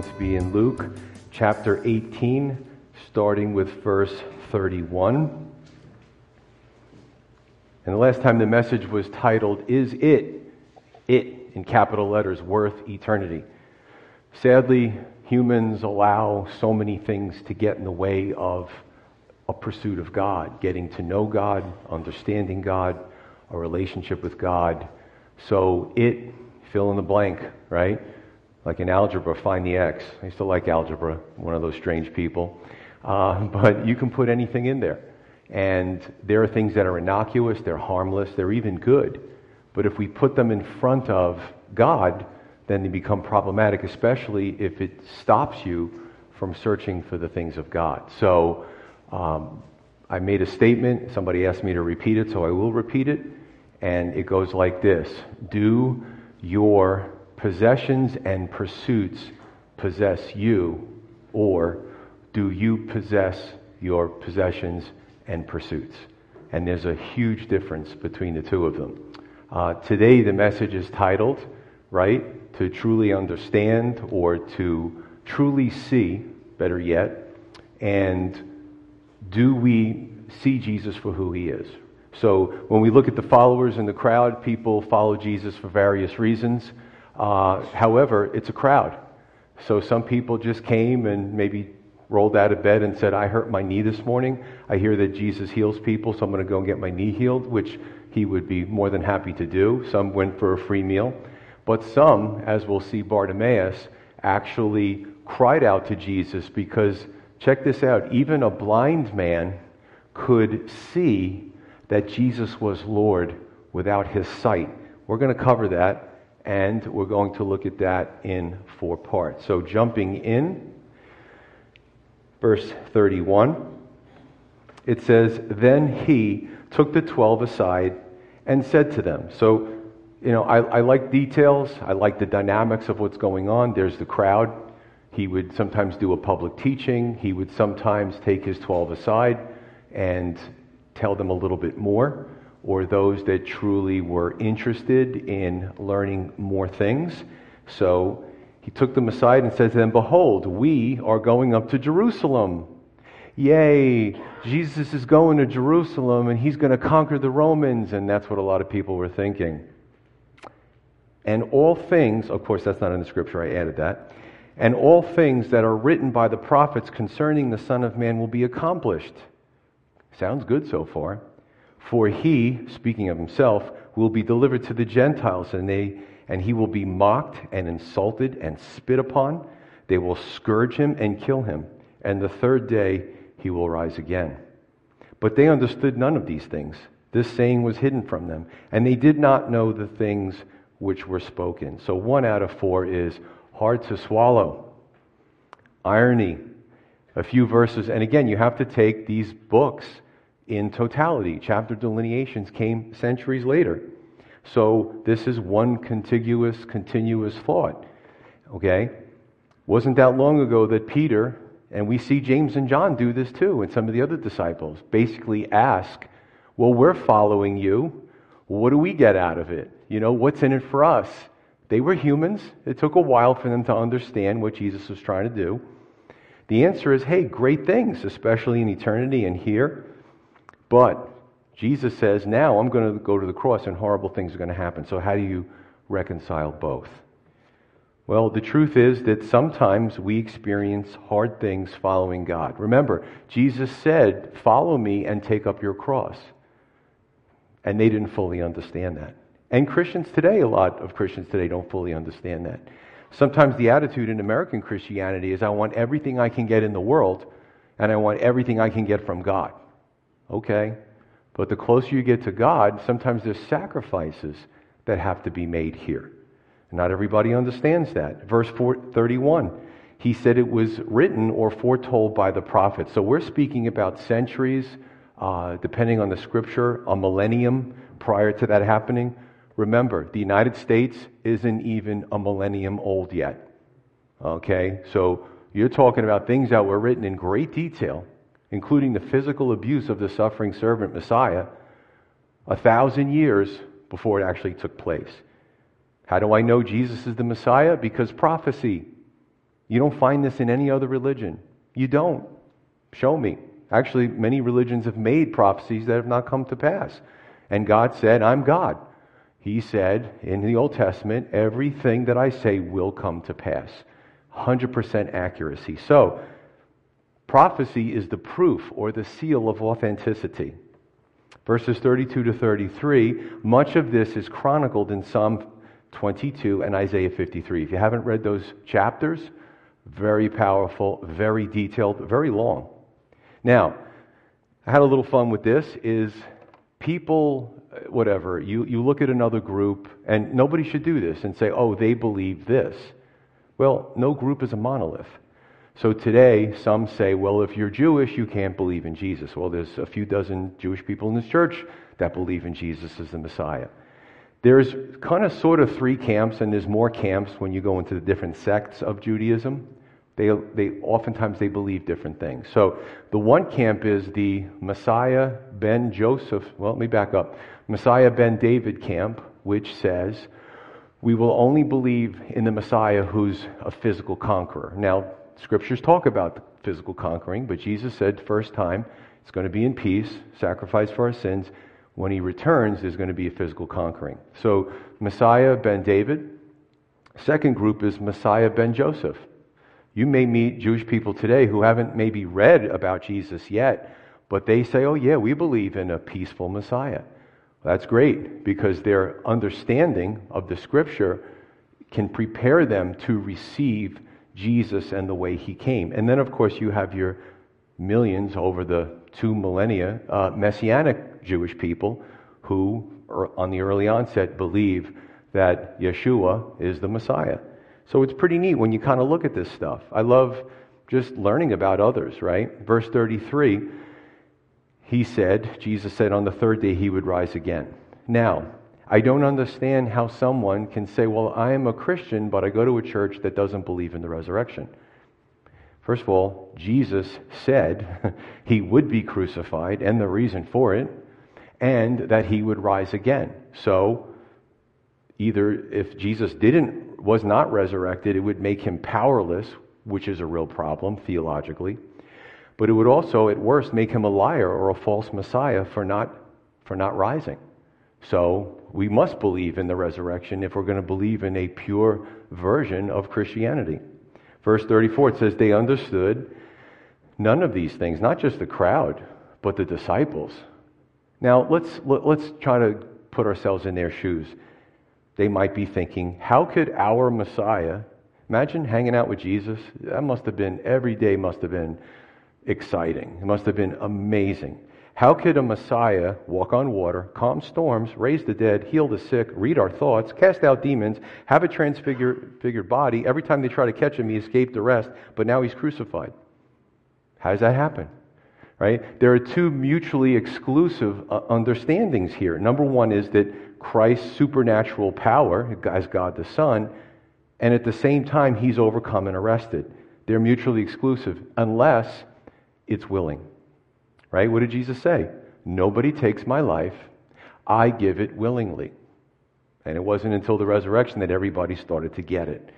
Going to be in Luke chapter 18, starting with verse 31. And the last time the message was titled, Is It, It in capital letters, Worth Eternity? Sadly, humans allow so many things to get in the way of a pursuit of God, getting to know God, understanding God, a relationship with God. So it, fill in the blank, right? Like in algebra, find the x. I used to like algebra, one of those strange people. Uh, but you can put anything in there. And there are things that are innocuous, they're harmless, they're even good. But if we put them in front of God, then they become problematic, especially if it stops you from searching for the things of God. So um, I made a statement, somebody asked me to repeat it, so I will repeat it. And it goes like this Do your possessions and pursuits possess you, or do you possess your possessions and pursuits? And there's a huge difference between the two of them. Uh, today, the message is titled, right, to truly understand or to truly see, better yet, and do we see Jesus for who he is? So when we look at the followers in the crowd, people follow Jesus for various reasons. Uh, however, it's a crowd. So some people just came and maybe rolled out of bed and said, I hurt my knee this morning. I hear that Jesus heals people, so I'm going to go and get my knee healed, which he would be more than happy to do. Some went for a free meal. But some, as we'll see Bartimaeus, actually cried out to Jesus because, check this out, even a blind man could see that Jesus was Lord without his sight. We're going to cover that and we're going to look at that in four parts. So, jumping in, verse 31, it says, Then he took the twelve aside and said to them, So, you know, I, I like details, I like the dynamics of what's going on. There's the crowd. He would sometimes do a public teaching, he would sometimes take his 12 aside and tell them a little bit more or those that truly were interested in learning more things. So he took them aside and said to them, Behold, we are going up to Jerusalem. Yay, Jesus is going to Jerusalem and he's going to conquer the Romans. And that's what a lot of people were thinking. And all things, of course, that's not in the scripture, I added that. And all things that are written by the prophets concerning the Son of Man will be accomplished. Sounds good so far. For he, speaking of himself, will be delivered to the Gentiles, and, they, and he will be mocked and insulted and spit upon. They will scourge him and kill him, and the third day he will rise again. But they understood none of these things. This saying was hidden from them, and they did not know the things which were spoken. So one out of four is hard to swallow. Irony. A few verses, and again, you have to take these books in totality. Chapter delineations came centuries later. So this is one contiguous, continuous thought. Okay? Wasn't that long ago that Peter, and we see James and John do this too, and some of the other disciples, basically ask, Well, we're following you. What do we get out of it? You know, what's in it for us? They were humans. It took a while for them to understand what Jesus was trying to do. The answer is, hey, great things, especially in eternity and here. But Jesus says, now I'm going to go to the cross and horrible things are going to happen. So, how do you reconcile both? Well, the truth is that sometimes we experience hard things following God. Remember, Jesus said, Follow me and take up your cross. And they didn't fully understand that. And Christians today, a lot of Christians today don't fully understand that. Sometimes the attitude in American Christianity is I want everything I can get in the world, and I want everything I can get from God. Okay. But the closer you get to God, sometimes there's sacrifices that have to be made here. Not everybody understands that. Verse 31, he said it was written or foretold by the prophet. So we're speaking about centuries, uh, depending on the scripture, a millennium prior to that happening. Remember, the United States isn't even a millennium old yet. Okay? So you're talking about things that were written in great detail, including the physical abuse of the suffering servant Messiah, a thousand years before it actually took place. How do I know Jesus is the Messiah? Because prophecy. You don't find this in any other religion. You don't. Show me. Actually, many religions have made prophecies that have not come to pass. And God said, I'm God. He said in the Old Testament, everything that I say will come to pass. 100% accuracy. So, prophecy is the proof or the seal of authenticity. Verses 32 to 33, much of this is chronicled in Psalm 22 and Isaiah 53. If you haven't read those chapters, very powerful, very detailed, very long. Now, I had a little fun with this is people uh, whatever you, you look at another group and nobody should do this and say oh they believe this well no group is a monolith so today some say well if you're jewish you can't believe in jesus well there's a few dozen jewish people in this church that believe in jesus as the messiah there's kind of sort of three camps, and there's more camps when you go into the different sects of Judaism. They, they oftentimes they believe different things. So the one camp is the Messiah ben Joseph. Well, let me back up. Messiah ben David camp, which says we will only believe in the Messiah who's a physical conqueror. Now, scriptures talk about the physical conquering, but Jesus said first time it's going to be in peace, sacrifice for our sins, when he returns, there's going to be a physical conquering. So, Messiah ben David. Second group is Messiah ben Joseph. You may meet Jewish people today who haven't maybe read about Jesus yet, but they say, oh, yeah, we believe in a peaceful Messiah. That's great because their understanding of the scripture can prepare them to receive Jesus and the way he came. And then, of course, you have your millions over the two millennia uh, messianic Jewish people who, are, on the early onset, believe that Yeshua is the Messiah. So it's pretty neat when you kind of look at this stuff. I love just learning about others, right? Verse 33, he said, Jesus said on the third day he would rise again. Now, I don't understand how someone can say, well, I am a Christian, but I go to a church that doesn't believe in the resurrection. First of all, Jesus said he would be crucified and the reason for it, and that he would rise again. So, either if Jesus didn't was not resurrected, it would make him powerless, which is a real problem theologically. But it would also, at worst, make him a liar or a false Messiah for not, for not rising. So we must believe in the resurrection if we're going to believe in a pure version of Christianity. Verse 34, it says, They understood none of these things, not just the crowd, but the disciples. Now, let's, let, us let us try to put ourselves in their shoes. They might be thinking, How could our Messiah, imagine hanging out with Jesus? That must have been, every day must have been exciting. It must have been amazing. How could a Messiah walk on water, calm storms, raise the dead, heal the sick, read our thoughts, cast out demons, have a transfigured body? Every time they try to catch him, he escaped arrest, but now he's crucified. How does that happen? Right? There are two mutually exclusive uh, understandings here. Number one is that Christ's supernatural power, as God the Son, and at the same time, he's overcome and arrested. They're mutually exclusive unless it's willing. Right? What did Jesus say? Nobody takes my life, I give it willingly. And it wasn't until the resurrection that everybody started to get it.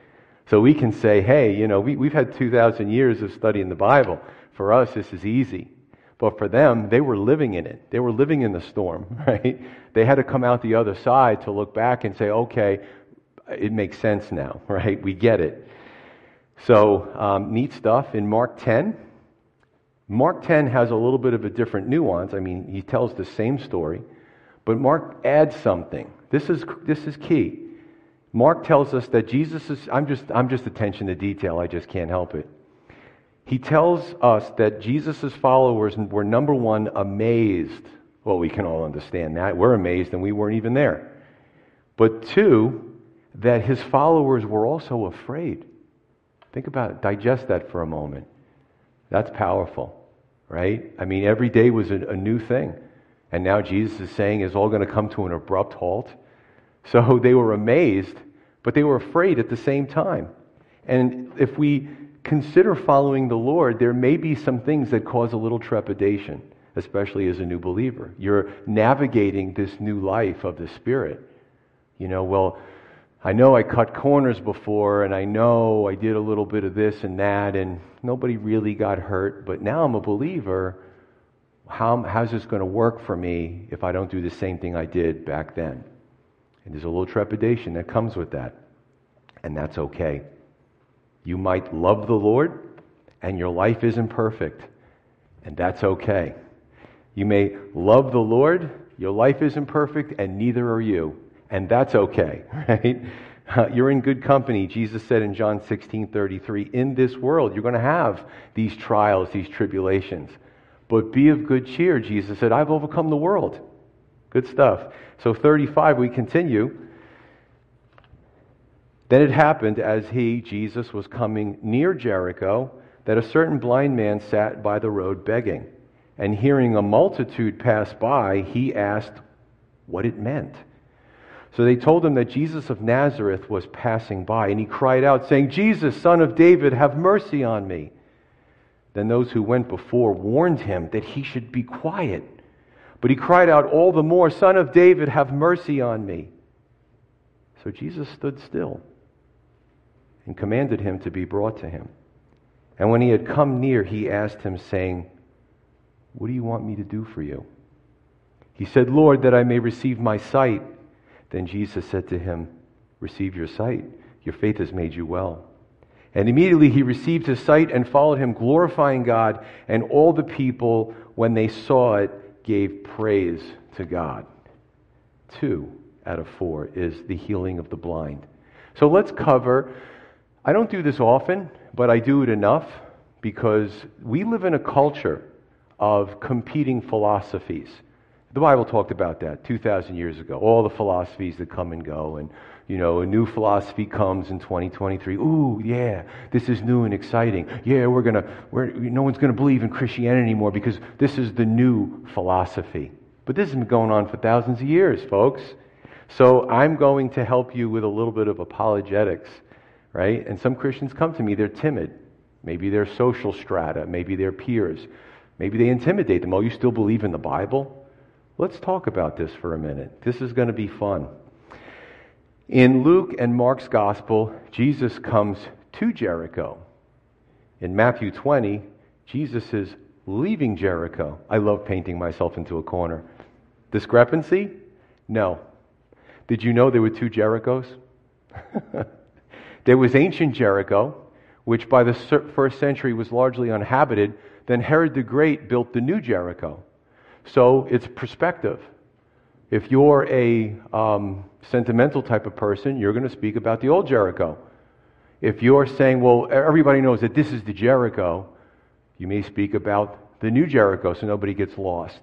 So we can say, hey, you know, we, we've had 2,000 years of studying the Bible. For us, this is easy. But for them, they were living in it. They were living in the storm, right? They had to come out the other side to look back and say, okay, it makes sense now, right? We get it. So, um, neat stuff. In Mark 10, Mark 10 has a little bit of a different nuance. I mean, he tells the same story, but Mark adds something. This is, this is key. Mark tells us that Jesus is, I'm just, I'm just attention to detail, I just can't help it. He tells us that Jesus' followers were number one, amazed Well, we can all understand that. We're amazed and we weren't even there. But two, that his followers were also afraid. Think about it. Digest that for a moment. That's powerful, right? I mean, every day was a, a new thing. And now Jesus is saying it's all going to come to an abrupt halt. So they were amazed, but they were afraid at the same time. And if we consider following the Lord, there may be some things that cause a little trepidation, especially as a new believer. You're navigating this new life of the Spirit. You know, well, I know I cut corners before, and I know I did a little bit of this and that, and nobody really got hurt, but now I'm a believer. How, how's this going to work for me if I don't do the same thing I did back then? And there's a little trepidation that comes with that, and that's okay. You might love the Lord, and your life isn't perfect, and that's okay. You may love the Lord, your life isn't perfect, and neither are you, and that's okay, right? you're in good company. Jesus said in John 16 33, in this world, you're going to have these trials, these tribulations. But be of good cheer, Jesus said, I've overcome the world. Good stuff. So, 35, we continue. Then it happened as he, Jesus, was coming near Jericho that a certain blind man sat by the road begging. And hearing a multitude pass by, he asked what it meant. So they told him that Jesus of Nazareth was passing by, and he cried out, saying, Jesus, son of David, have mercy on me. Then those who went before warned him that he should be quiet. But he cried out all the more, Son of David, have mercy on me. So Jesus stood still and commanded him to be brought to him. And when he had come near, he asked him, saying, What do you want me to do for you? He said, Lord, that I may receive my sight. Then Jesus said to him, Receive your sight. Your faith has made you well. And immediately he received his sight and followed him, glorifying God. And all the people, when they saw it, gave praise to God. Two out of four is the healing of the blind. So let's cover I don't do this often, but I do it enough because we live in a culture of competing philosophies. The Bible talked about that 2,000 years ago. All the philosophies that come and go, and you know, a new philosophy comes in 2023. Ooh, yeah, this is new and exciting. Yeah, we're gonna, we're, no one's gonna believe in Christianity anymore because this is the new philosophy. But this has been going on for thousands of years, folks. So I'm going to help you with a little bit of apologetics right? And some Christians come to me, they're timid. Maybe they're social strata, maybe they're peers. Maybe they intimidate them. Oh, you still believe in the Bible? Let's talk about this for a minute. This is going to be fun. In Luke and Mark's gospel, Jesus comes to Jericho. In Matthew 20, Jesus is leaving Jericho. I love painting myself into a corner. Discrepancy? No. Did you know there were two Jerichos? There was ancient Jericho, which by the first century was largely uninhabited. Then Herod the Great built the new Jericho. So it's perspective. If you're a um, sentimental type of person, you're going to speak about the old Jericho. If you're saying, well, everybody knows that this is the Jericho, you may speak about the new Jericho so nobody gets lost.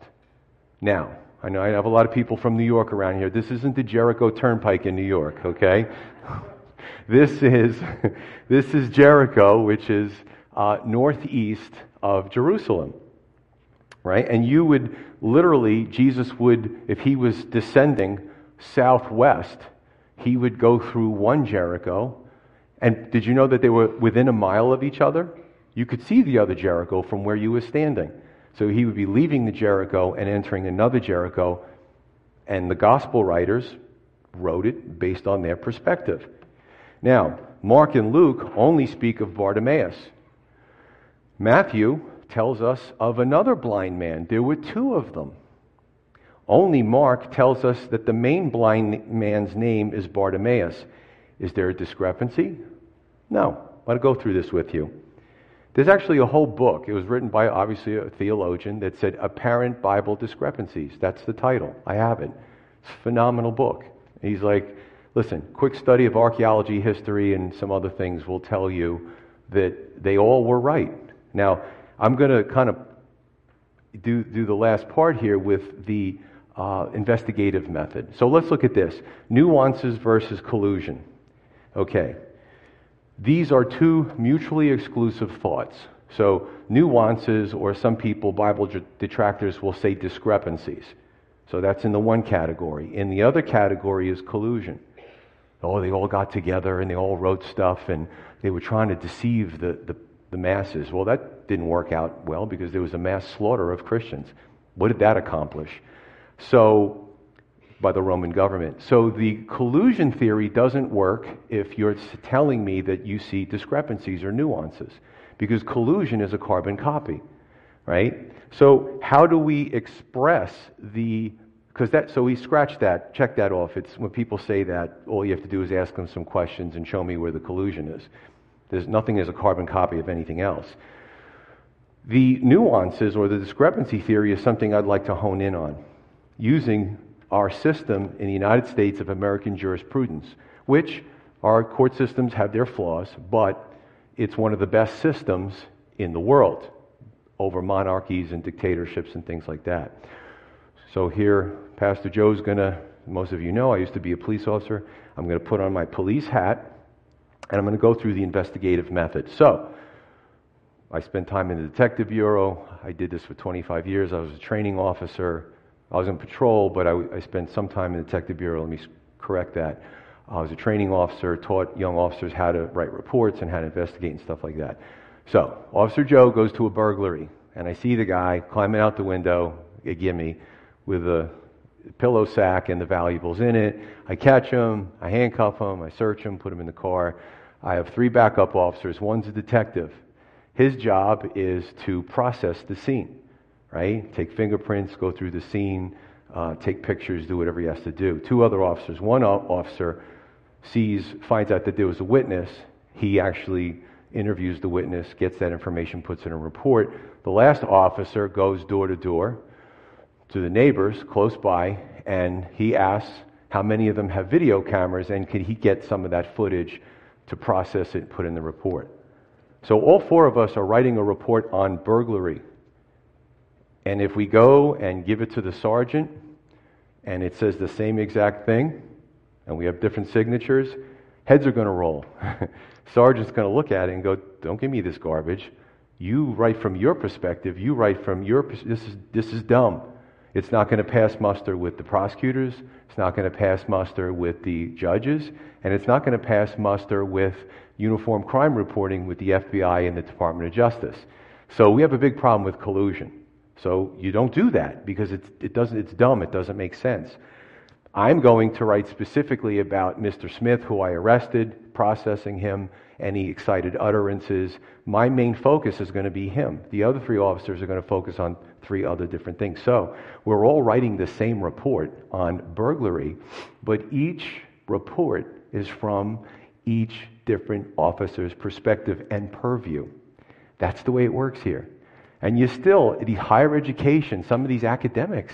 Now, I know I have a lot of people from New York around here. This isn't the Jericho Turnpike in New York, okay? This is, this is Jericho, which is uh, northeast of Jerusalem. Right? And you would literally, Jesus would, if he was descending southwest, he would go through one Jericho. And did you know that they were within a mile of each other? You could see the other Jericho from where you were standing. So he would be leaving the Jericho and entering another Jericho. And the gospel writers wrote it based on their perspective. Now, Mark and Luke only speak of Bartimaeus. Matthew tells us of another blind man. There were two of them. Only Mark tells us that the main blind man's name is Bartimaeus. Is there a discrepancy? No. I want to go through this with you. There's actually a whole book. It was written by, obviously, a theologian that said Apparent Bible Discrepancies. That's the title. I have it. It's a phenomenal book. He's like, Listen, quick study of archaeology, history, and some other things will tell you that they all were right. Now, I'm going to kind of do, do the last part here with the uh, investigative method. So let's look at this nuances versus collusion. Okay. These are two mutually exclusive thoughts. So, nuances, or some people, Bible detractors, will say discrepancies. So, that's in the one category. In the other category is collusion. Oh, they all got together and they all wrote stuff and they were trying to deceive the, the, the masses. Well, that didn't work out well because there was a mass slaughter of Christians. What did that accomplish? So, by the Roman government. So the collusion theory doesn't work if you're telling me that you see discrepancies or nuances, because collusion is a carbon copy, right? So how do we express the because that so we scratch that, check that off. It's when people say that, all you have to do is ask them some questions and show me where the collusion is. There's nothing is a carbon copy of anything else. The nuances or the discrepancy theory is something I'd like to hone in on using our system in the United States of American jurisprudence, which our court systems have their flaws, but it's one of the best systems in the world over monarchies and dictatorships and things like that. So here, Pastor Joe's going to, most of you know, I used to be a police officer. I'm going to put on my police hat and I'm going to go through the investigative method. So, I spent time in the Detective Bureau. I did this for 25 years. I was a training officer. I was in patrol, but I, I spent some time in the Detective Bureau. Let me correct that. I was a training officer, taught young officers how to write reports and how to investigate and stuff like that. So, Officer Joe goes to a burglary, and I see the guy climbing out the window, a gimme, with a pillow sack and the valuables in it. I catch him, I handcuff him, I search him, put him in the car. I have three backup officers. One's a detective. His job is to process the scene right? Take fingerprints, go through the scene, uh, take pictures, do whatever he has to do. Two other officers. One officer sees, finds out that there was a witness. He actually interviews the witness, gets that information, puts in a report. The last officer goes door to door to the neighbors close by, and he asks how many of them have video cameras, and can he get some of that footage to process it put in the report. So all four of us are writing a report on burglary and if we go and give it to the sergeant and it says the same exact thing, and we have different signatures, heads are going to roll. Sergeant's going to look at it and go, Don't give me this garbage. You write from your perspective. You write from your this is this is dumb. It's not going to pass muster with the prosecutors. It's not going to pass muster with the judges, and it's not going to pass muster with uniform crime reporting with the FBI and the Department of Justice. So we have a big problem with collusion. So you don't do that because it's, it doesn't, it's dumb. It doesn't make sense. I'm going to write specifically about Mr. Smith, who I arrested, processing him, any excited utterances. My main focus is going to be him. The other three officers are going to focus on three other different things. So we're all writing the same report on burglary, but each report is from each different officer's perspective and purview. That's the way it works here. And you still, the higher education, some of these academics,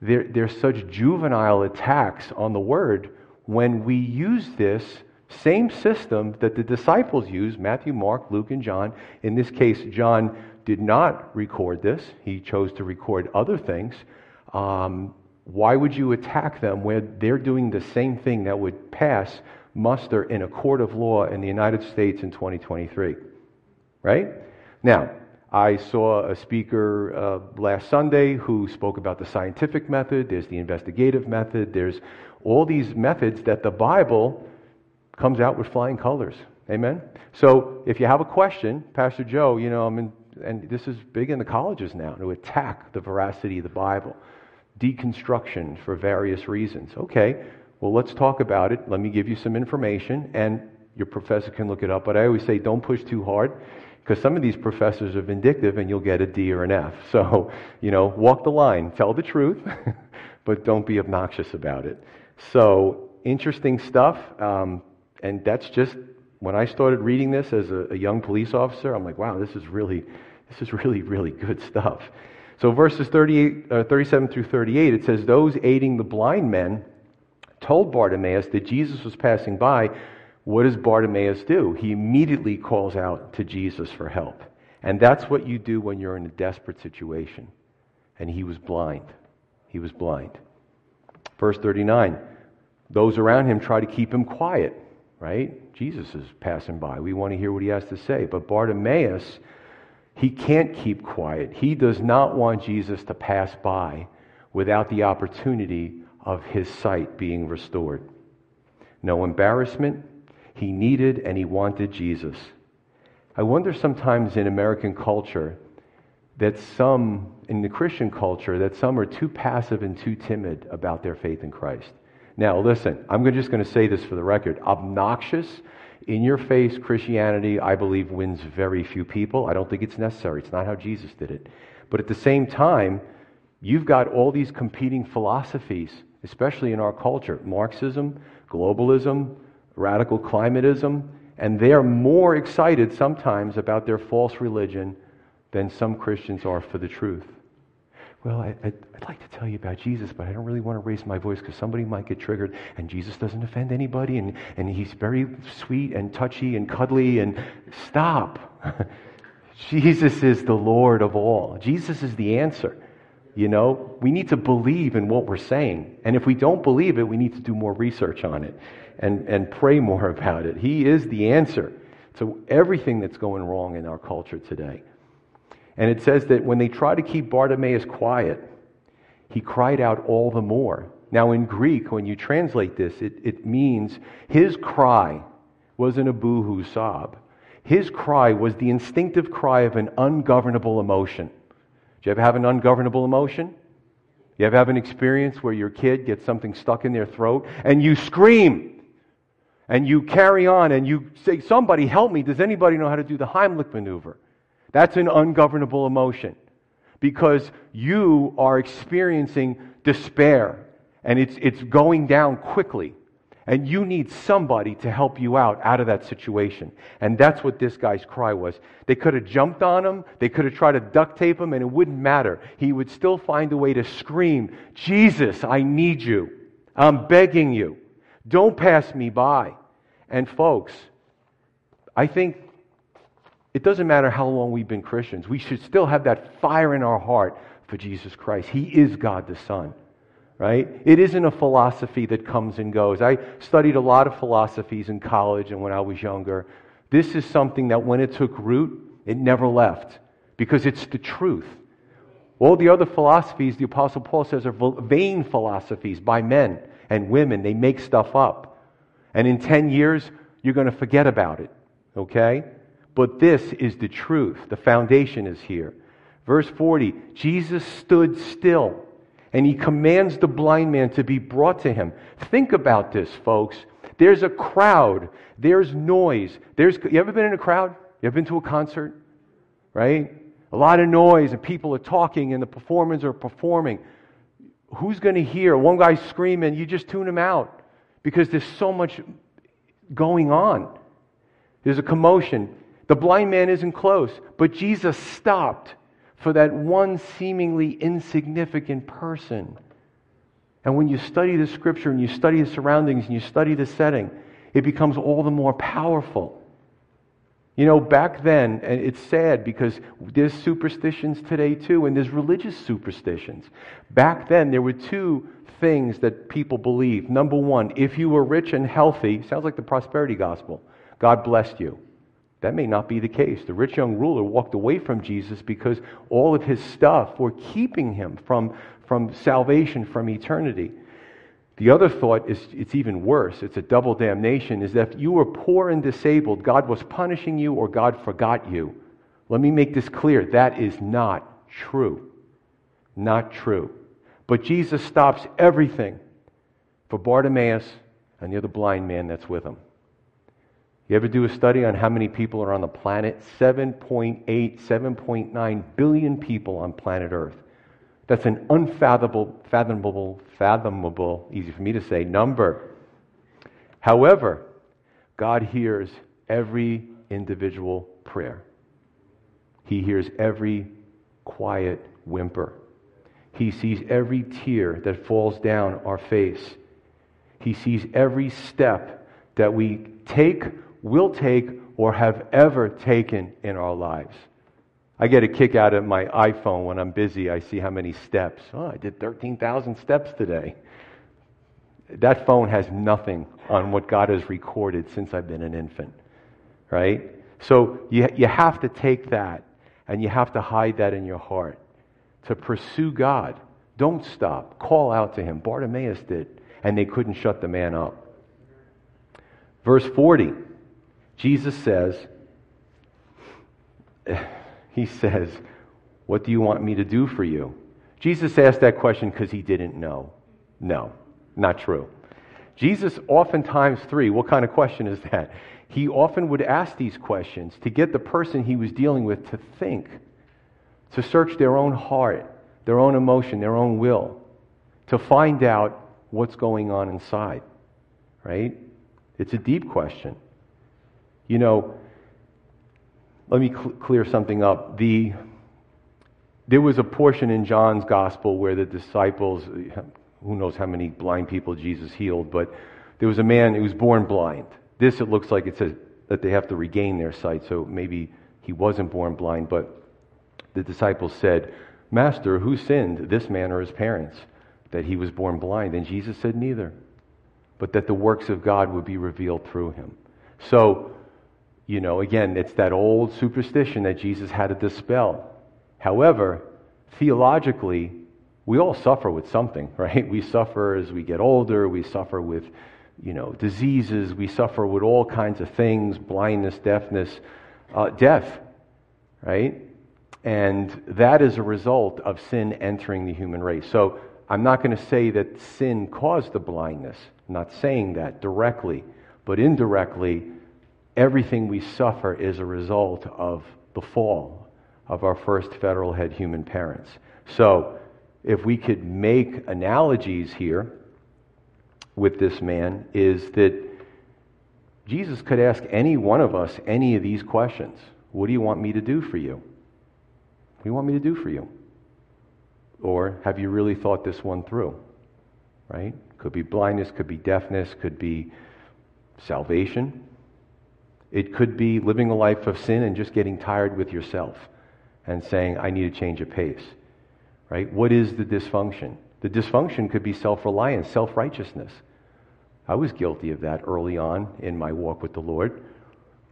there's such juvenile attacks on the word when we use this same system that the disciples used Matthew, Mark, Luke, and John. In this case, John did not record this, he chose to record other things. Um, why would you attack them where they're doing the same thing that would pass muster in a court of law in the United States in 2023? Right? Now, I saw a speaker uh, last Sunday who spoke about the scientific method, there's the investigative method, there's all these methods that the Bible comes out with flying colors. Amen? So if you have a question, Pastor Joe, you know, I'm in, and this is big in the colleges now, to attack the veracity of the Bible, deconstruction for various reasons. Okay, well, let's talk about it. Let me give you some information, and your professor can look it up. But I always say don't push too hard because some of these professors are vindictive and you'll get a D or an F. So, you know, walk the line, tell the truth, but don't be obnoxious about it. So, interesting stuff. Um, and that's just when I started reading this as a, a young police officer, I'm like, wow, this is really, this is really, really good stuff. So, verses 38, uh, 37 through 38, it says, Those aiding the blind men told Bartimaeus that Jesus was passing by what does Bartimaeus do? He immediately calls out to Jesus for help. And that's what you do when you're in a desperate situation. and he was blind. He was blind. Verse 39 those around him try to keep him quiet, right? Jesus is passing by. We want to hear what he has to say. But Bartimaeus, he can't keep quiet. He does not want Jesus to pass by without the opportunity of his sight being restored. No embarrassment. He needed and he wanted Jesus. I wonder sometimes in American culture that some, in the Christian culture, that some are too passive and too timid about their faith in Christ. Now, listen, I'm just going to say this for the record. Obnoxious, in your face Christianity, I believe, wins very few people. I don't think it's necessary. It's not how Jesus did it. But at the same time, you've got all these competing philosophies, especially in our culture Marxism, globalism, radical climatism, and they're more excited sometimes about their false religion than some Christians are for the truth. Well, I, would like to tell you about Jesus, but I don't really want to raise my voice because somebody might get triggered. And Jesus doesn't offend anybody, and, and he's very sweet and touchy and cuddly. And stop. Jesus is the Lord of all. Jesus is the answer. You know, we need to believe in what we're saying. And if we don't believe it, we need to do more research on it and, and pray more about it. He is the answer to everything that's going wrong in our culture today. And it says that when they tried to keep Bartimaeus quiet, he cried out all the more. Now, in Greek, when you translate this, it, it means his cry wasn't a boo hoo sob. His cry was the instinctive cry of an ungovernable emotion. Do you ever have an ungovernable emotion? You ever have an experience where your kid gets something stuck in their throat and you scream and you carry on and you say, Somebody help me. Does anybody know how to do the Heimlich maneuver? That's an ungovernable emotion because you are experiencing despair and it's, it's going down quickly. And you need somebody to help you out out of that situation. And that's what this guy's cry was. They could have jumped on him, they could have tried to duct tape him, and it wouldn't matter. He would still find a way to scream, Jesus, I need you. I'm begging you. Don't pass me by. And folks, I think it doesn't matter how long we've been Christians. We should still have that fire in our heart for Jesus Christ. He is God the Son, right? It isn't a philosophy that comes and goes. I studied a lot of philosophies in college and when I was younger. This is something that when it took root, it never left because it's the truth. All the other philosophies, the Apostle Paul says, are vain philosophies by men and women. They make stuff up. And in 10 years, you're going to forget about it, okay? But this is the truth. The foundation is here. Verse 40 Jesus stood still and he commands the blind man to be brought to him. Think about this, folks. There's a crowd, there's noise. There's, you ever been in a crowd? You ever been to a concert? Right? A lot of noise and people are talking and the performers are performing. Who's going to hear? One guy's screaming, you just tune him out because there's so much going on. There's a commotion. The blind man isn't close, but Jesus stopped for that one seemingly insignificant person. And when you study the scripture and you study the surroundings and you study the setting, it becomes all the more powerful. You know, back then, and it's sad because there's superstitions today too, and there's religious superstitions. Back then, there were two things that people believed. Number one, if you were rich and healthy, sounds like the prosperity gospel, God blessed you. That may not be the case. The rich young ruler walked away from Jesus because all of his stuff were keeping him from, from salvation, from eternity. The other thought is it's even worse. It's a double damnation is that if you were poor and disabled, God was punishing you or God forgot you. Let me make this clear. That is not true. Not true. But Jesus stops everything for Bartimaeus and the other blind man that's with him. You ever do a study on how many people are on the planet? 7.8, 7.9 billion people on planet Earth. That's an unfathomable, fathomable, fathomable, easy for me to say, number. However, God hears every individual prayer. He hears every quiet whimper. He sees every tear that falls down our face. He sees every step that we take will take or have ever taken in our lives. I get a kick out of my iPhone when I'm busy. I see how many steps. Oh, I did 13,000 steps today. That phone has nothing on what God has recorded since I've been an infant, right? So you, you have to take that and you have to hide that in your heart. To pursue God, don't stop. Call out to him. Bartimaeus did, and they couldn't shut the man up. Verse 40, Jesus says, He says, What do you want me to do for you? Jesus asked that question because he didn't know. No, not true. Jesus, oftentimes, three, what kind of question is that? He often would ask these questions to get the person he was dealing with to think, to search their own heart, their own emotion, their own will, to find out what's going on inside, right? It's a deep question. You know, let me cl- clear something up. The, there was a portion in John's gospel where the disciples, who knows how many blind people Jesus healed, but there was a man who was born blind. This, it looks like it says that they have to regain their sight, so maybe he wasn't born blind, but the disciples said, Master, who sinned, this man or his parents, that he was born blind? And Jesus said, Neither, but that the works of God would be revealed through him. So, you know, again, it's that old superstition that Jesus had to dispel. However, theologically, we all suffer with something, right? We suffer as we get older, we suffer with, you know, diseases, we suffer with all kinds of things blindness, deafness, uh, death, right? And that is a result of sin entering the human race. So I'm not going to say that sin caused the blindness. I'm not saying that directly. But indirectly, everything we suffer is a result of the fall of our first federal head human parents. So if we could make analogies here with this man, is that Jesus could ask any one of us any of these questions. What do you want me to do for you? What do you want me to do for you? Or have you really thought this one through? Right? Could be blindness, could be deafness, could be salvation. It could be living a life of sin and just getting tired with yourself and saying, I need a change of pace. Right? What is the dysfunction? The dysfunction could be self reliance, self righteousness. I was guilty of that early on in my walk with the Lord,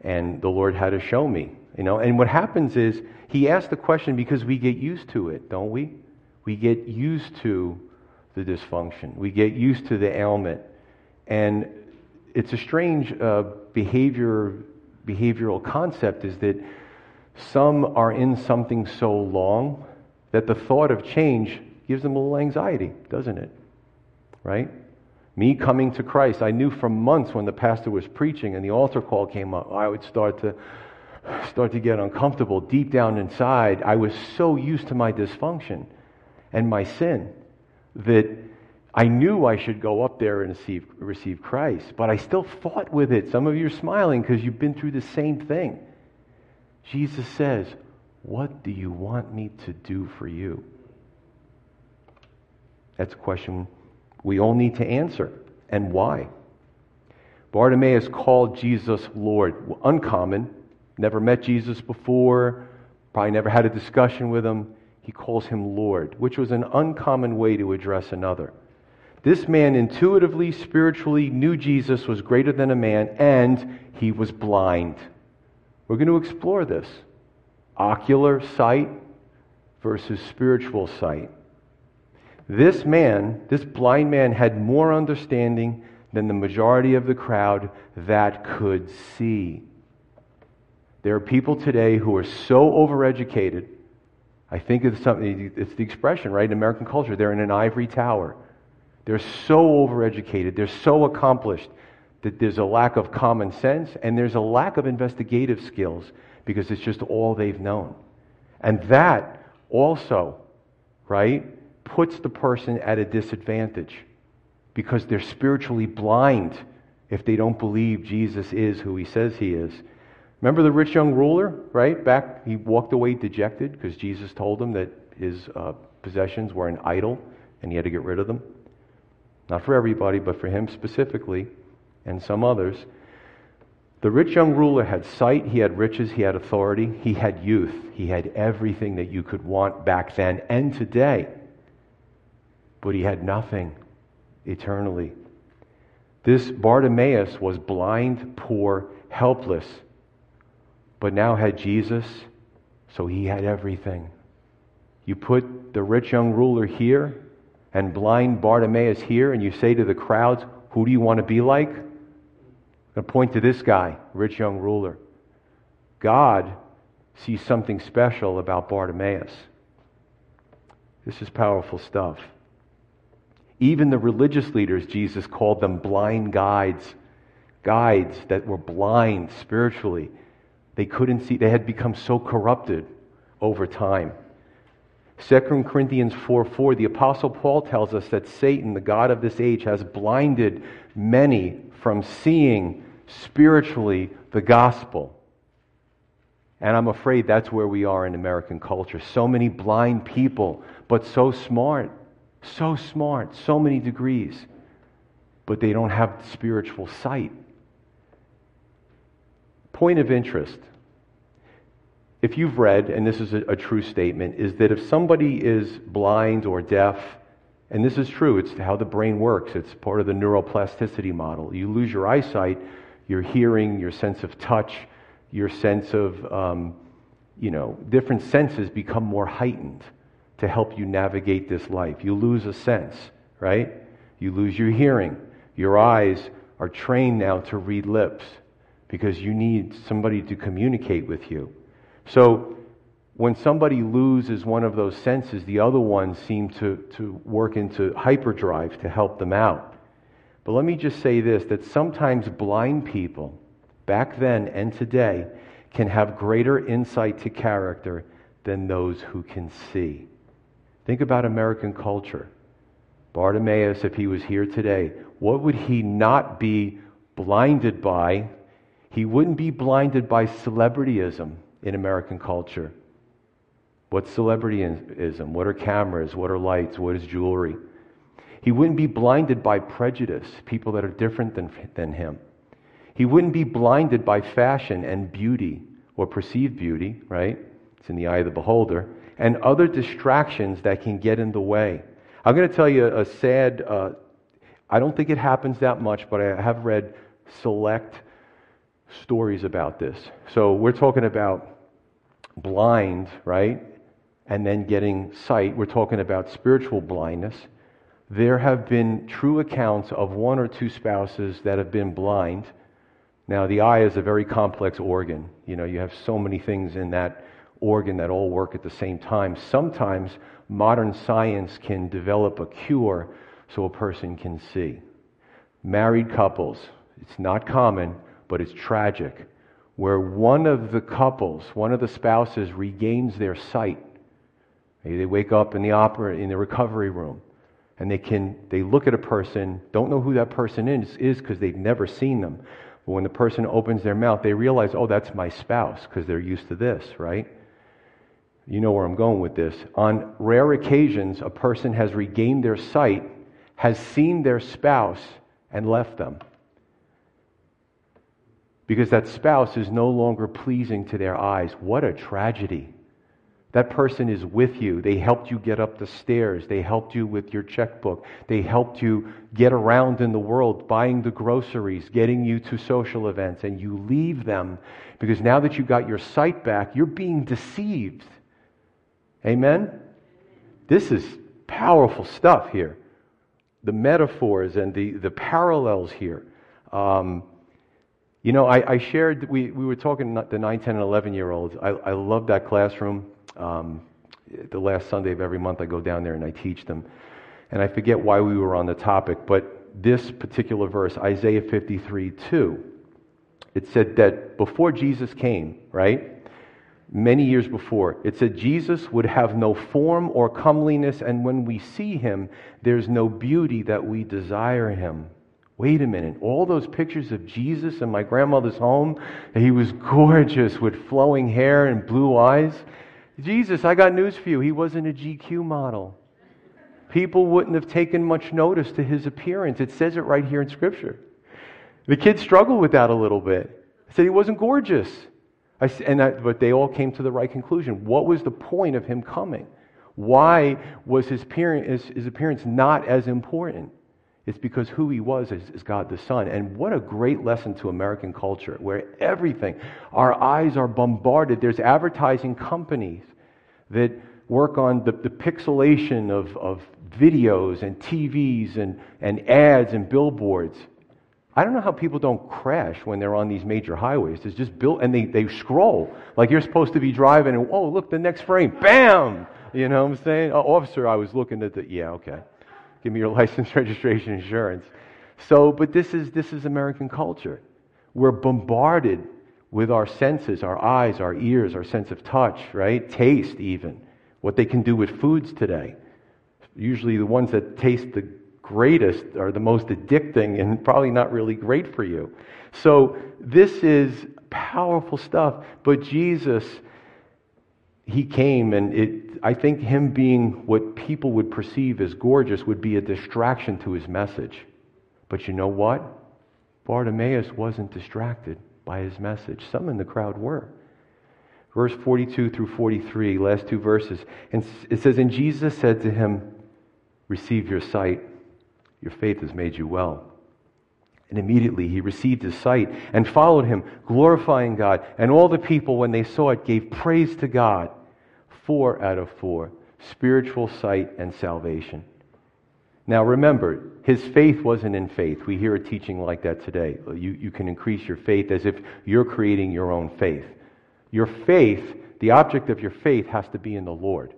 and the Lord had to show me you know, and what happens is he asks the question because we get used to it, don't we? We get used to the dysfunction. We get used to the ailment. And it's a strange uh, behavior, behavioral concept is that some are in something so long that the thought of change gives them a little anxiety, doesn't it? Right? Me coming to Christ, I knew for months when the pastor was preaching and the altar call came up, I would start to start to get uncomfortable deep down inside. I was so used to my dysfunction and my sin that I knew I should go up there and receive, receive Christ, but I still fought with it. Some of you are smiling because you've been through the same thing. Jesus says, What do you want me to do for you? That's a question we all need to answer. And why? Bartimaeus called Jesus Lord. Uncommon never met Jesus before, probably never had a discussion with him. He calls him Lord, which was an uncommon way to address another. This man intuitively, spiritually knew Jesus was greater than a man, and he was blind. We're going to explore this ocular sight versus spiritual sight. This man, this blind man, had more understanding than the majority of the crowd that could see. There are people today who are so overeducated. I think it's something, it's the expression, right? In American culture, they're in an ivory tower. They're so overeducated, they're so accomplished that there's a lack of common sense and there's a lack of investigative skills because it's just all they've known. And that also, right, puts the person at a disadvantage because they're spiritually blind if they don't believe Jesus is who he says he is. Remember the rich young ruler, right? Back, he walked away dejected because Jesus told him that his uh, possessions were an idol and he had to get rid of them. Not for everybody, but for him specifically and some others. The rich young ruler had sight, he had riches, he had authority, he had youth, he had everything that you could want back then and today. But he had nothing eternally. This Bartimaeus was blind, poor, helpless, but now had Jesus, so he had everything. You put the rich young ruler here and blind Bartimaeus here, and you say to the crowds, Who do you want to be like? I'm going to point to this guy, rich young ruler. God sees something special about Bartimaeus. This is powerful stuff. Even the religious leaders, Jesus called them blind guides, guides that were blind spiritually. They couldn't see, they had become so corrupted over time. 2 Corinthians 4 4, the Apostle Paul tells us that Satan, the God of this age, has blinded many from seeing spiritually the gospel. And I'm afraid that's where we are in American culture. So many blind people, but so smart, so smart, so many degrees, but they don't have spiritual sight. Point of interest if you've read, and this is a, a, true statement, is that if somebody is blind or deaf, and this is true, it's how the brain works, it's part of the neuroplasticity model. You lose your eyesight, your hearing, your sense of touch, your sense of, um, you know, different senses become more heightened to help you navigate this life. You lose a sense, right? You lose your hearing. Your eyes are trained now to read lips because you need somebody to communicate with you. So when somebody loses one of those senses, the other ones seem to, to work into hyperdrive to help them out. But let me just say this that sometimes blind people, back then and today, can have greater insight to character than those who can see. Think about American culture. Bartimaeus, if he was here today, what would he not be blinded by? He wouldn't be blinded by celebrityism in American culture. What's celebrityism? What are cameras? What are lights? What is jewelry? He wouldn't be blinded by prejudice, people that are different than, than him. He wouldn't be blinded by fashion and beauty or perceived beauty, right? It's in the eye of the beholder, and other distractions that can get in the way. I'm going to tell you a sad, uh, I don't think it happens that much, but I have read select stories about this. So we're talking about blind, right? And then getting sight. We're talking about spiritual blindness. There have been true accounts of one or two spouses that have been blind. Now, the eye is a very complex organ. You know, you have so many things in that organ that all work at the same time. Sometimes modern science can develop a cure so a person can see. Married couples, it's not common, but it's tragic where one of the couples, one of the spouses regains their sight. Maybe they wake up in the opera, in the recovery room, and they can, they look at a person, don't know who that person is, is because they've never seen them. But when the person opens their mouth, they realize, oh, that's my spouse, because they're used to this, right? You know where I'm going with this. On rare occasions, a person has regained their sight, has seen their spouse, and left them because that spouse is no longer pleasing to their eyes. What a tragedy. That person is with you. They helped you get up the stairs. They helped you with your checkbook. They helped you get around in the world, buying the groceries, getting you to social events, and you leave them because now that you got your sight back, you're being deceived. Amen? This is powerful stuff here. The metaphors and the, the parallels here. Um, you know, I, I, shared, we, we were talking the 9, 10, and 11 year olds. I, I love that classroom. Um, the last Sunday of every month, I go down there and I teach them. And I forget why we were on the topic, but this particular verse, Isaiah 53 2, it said that before Jesus came, right? Many years before, it said Jesus would have no form or comeliness, and when we see him, there's no beauty that we desire him. Wait a minute, all those pictures of Jesus in my grandmother's home, he was gorgeous with flowing hair and blue eyes. Jesus, I got news for you, he wasn't a GQ model. People wouldn't have taken much notice to his appearance. It says it right here in Scripture. The kids struggled with that a little bit. I said he wasn't gorgeous. I, and I, but they all came to the right conclusion. What was the point of him coming? Why was his appearance, his, his appearance not as important? It's because who he was is, is, God the Son. And what a great lesson to American culture, where everything, our eyes are bombarded. There's advertising companies that work on the, the pixelation of, of videos and TVs and, and ads and billboards. I don't know how people don't crash when they're on these major highways. It's just built, and they, they scroll like you're supposed to be driving, and oh, look, the next frame, bam! You know what I'm saying? Oh, officer, I was looking at the, yeah, okay. Give me your license, registration, insurance. So, but this is, this is American culture. We're bombarded with our senses, our eyes, our ears, our sense of touch, right? Taste, even. What they can do with foods today. Usually the ones that taste the greatest are the most addicting and probably not really great for you. So this is powerful stuff. But Jesus, he came, and it, I think him being what people would perceive as gorgeous would be a distraction to his message. But you know what? Bartimaeus wasn't distracted by his message. Some in the crowd were. Verse 42 through 43, last two verses. And it says, And Jesus said to him, Receive your sight your faith has made you well. And immediately he received his sight and followed him, glorifying God. And all the people, when they saw it, gave praise to God. Four out of four spiritual sight and salvation. Now remember, his faith wasn't in faith. We hear a teaching like that today. You, you can increase your faith as if you're creating your own faith. Your faith, the object of your faith, has to be in the Lord.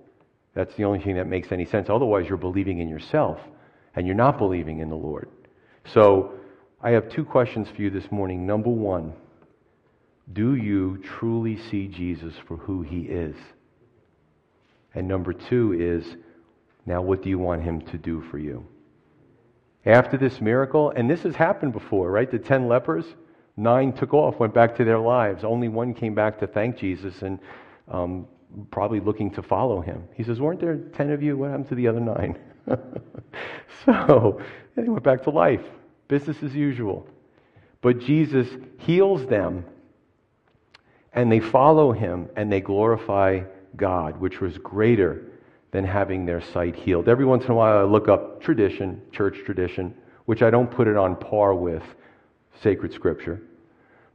That's the only thing that makes any sense. Otherwise, you're believing in yourself and you're not believing in the Lord. So I have two questions for you this morning. Number one, do you truly see Jesus for who he is? And number two is, now what do you want him to do for you? After this miracle, and this has happened before, right? The ten lepers, nine took off, went back to their lives. Only one came back to thank Jesus and um, probably looking to follow him. He says, Weren't there ten of you? What happened to the other nine? so they went back to life, business as usual. But Jesus heals them, and they follow him, and they glorify God, which was greater than having their sight healed. Every once in a while, I look up tradition, church tradition, which I don't put it on par with sacred scripture.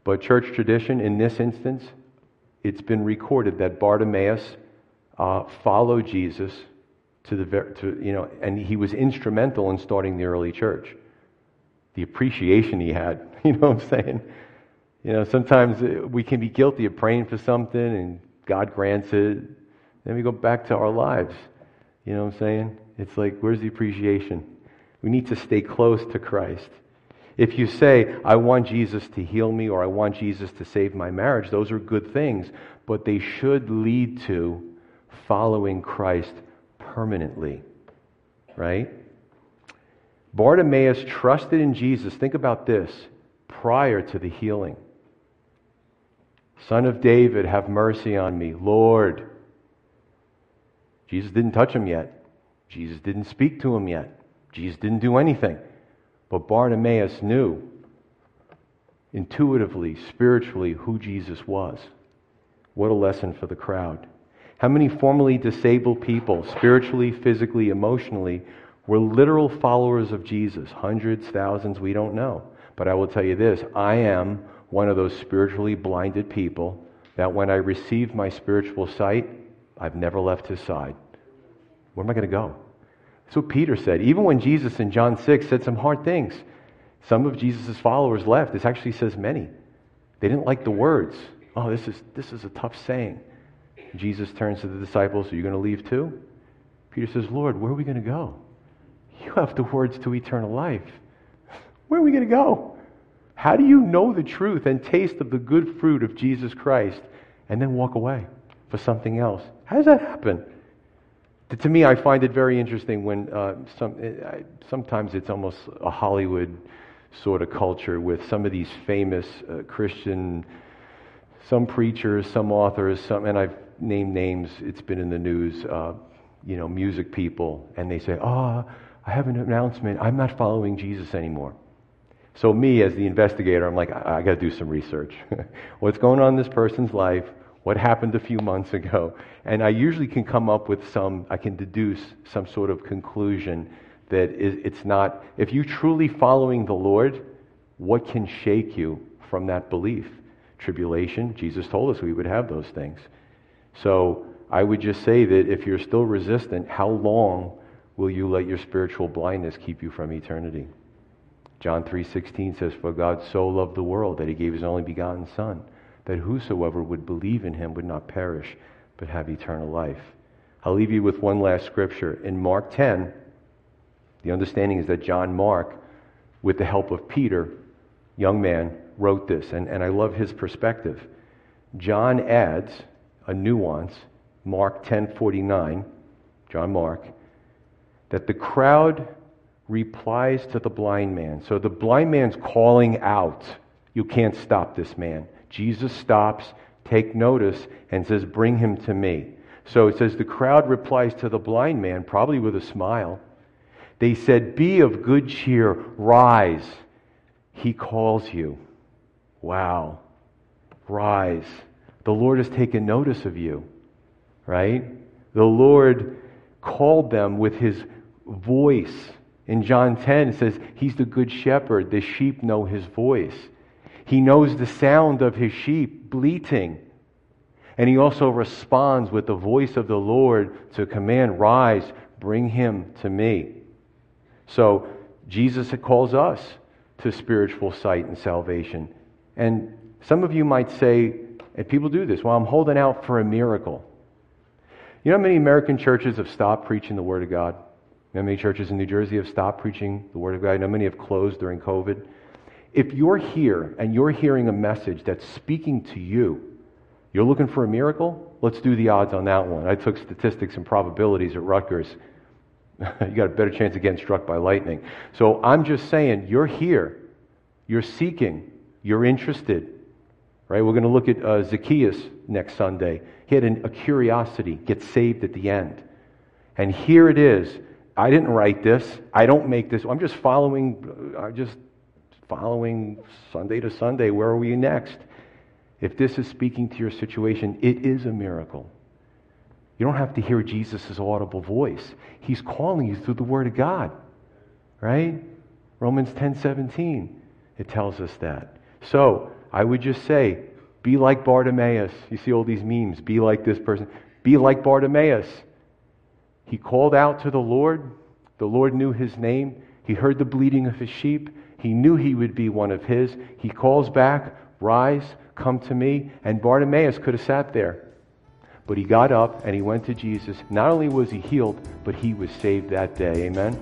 But church tradition, in this instance, it's been recorded that Bartimaeus uh, followed Jesus to the to, you know, and he was instrumental in starting the early church. The appreciation he had, you know what I'm saying? You know, sometimes uh, we can be guilty of praying for something and God grants it. Then we go back to our lives. You know what I'm saying? It's like, where's the appreciation? We need to stay close to Christ. If you say, I want Jesus to heal me or I want Jesus to save my marriage, those are good things, but they should lead to following Christ permanently. Right? Bartimaeus trusted in Jesus. Think about this prior to the healing. Son of David, have mercy on me. Lord. Jesus didn't touch him yet. Jesus didn't speak to him yet. Jesus didn't do anything. But Bartimaeus knew intuitively, spiritually, who Jesus was. What a lesson for the crowd. How many formerly disabled people, spiritually, physically, emotionally, were literal followers of Jesus? Hundreds, thousands, we don't know. But I will tell you this I am one of those spiritually blinded people that when I received my spiritual sight, I've never left his side. Where am I going to go? That's what Peter said. Even when Jesus in John 6 said some hard things, some of Jesus' followers left. This actually says many. They didn't like the words. Oh, this is, this is a tough saying. Jesus turns to the disciples, Are you going to leave too? Peter says, Lord, where are we going to go? You have the words to eternal life. Where are we going to go? How do you know the truth and taste of the good fruit of Jesus Christ and then walk away for something else? How does that happen? To me, I find it very interesting when uh, some, I, sometimes it's almost a Hollywood sort of culture with some of these famous uh, Christian, some preachers, some authors, some, and I've named names, it's been in the news, uh, you know, music people, and they say, oh, I have an announcement. I'm not following Jesus anymore. So, me as the investigator, I'm like, I, I got to do some research. What's going on in this person's life? What happened a few months ago? And I usually can come up with some, I can deduce some sort of conclusion that it's not, if you're truly following the Lord, what can shake you from that belief? Tribulation, Jesus told us we would have those things. So I would just say that if you're still resistant, how long will you let your spiritual blindness keep you from eternity? John 3:16 says for God so loved the world that he gave his only begotten son that whosoever would believe in him would not perish but have eternal life. I'll leave you with one last scripture in Mark 10. The understanding is that John Mark with the help of Peter, young man, wrote this and, and I love his perspective. John adds a nuance, Mark 10:49, John Mark, that the crowd replies to the blind man. So the blind man's calling out, You can't stop this man. Jesus stops, take notice, and says, Bring him to me. So it says the crowd replies to the blind man, probably with a smile. They said, Be of good cheer, rise. He calls you. Wow. Rise. The Lord has taken notice of you, right? The Lord called them with his voice in John 10, it says, He's the good shepherd. The sheep know his voice. He knows the sound of his sheep bleating. And he also responds with the voice of the Lord to command, Rise, bring him to me. So Jesus calls us to spiritual sight and salvation. And some of you might say, and people do this, well, I'm holding out for a miracle. You know how many American churches have stopped preaching the Word of God? Now, many churches in New Jersey have stopped preaching the Word of God. I know many have closed during COVID. If you're here and you're hearing a message that's speaking to you, you're looking for a miracle? Let's do the odds on that one. I took statistics and probabilities at Rutgers. you got a better chance of getting struck by lightning. So I'm just saying, you're here, you're seeking, you're interested. Right? We're going to look at uh, Zacchaeus next Sunday. He had an, a curiosity, get saved at the end. And here it is I didn't write this. I don't make this. I'm just following, uh, I'm just following Sunday to Sunday. Where are we next? If this is speaking to your situation, it is a miracle. You don't have to hear Jesus' audible voice. He's calling you through the Word of God. Right? Romans 10 17. It tells us that. So I would just say, be like Bartimaeus. You see all these memes. Be like this person. Be like Bartimaeus. He called out to the Lord. The Lord knew his name. He heard the bleating of his sheep. He knew he would be one of his. He calls back, Rise, come to me. And Bartimaeus could have sat there. But he got up and he went to Jesus. Not only was he healed, but he was saved that day. Amen.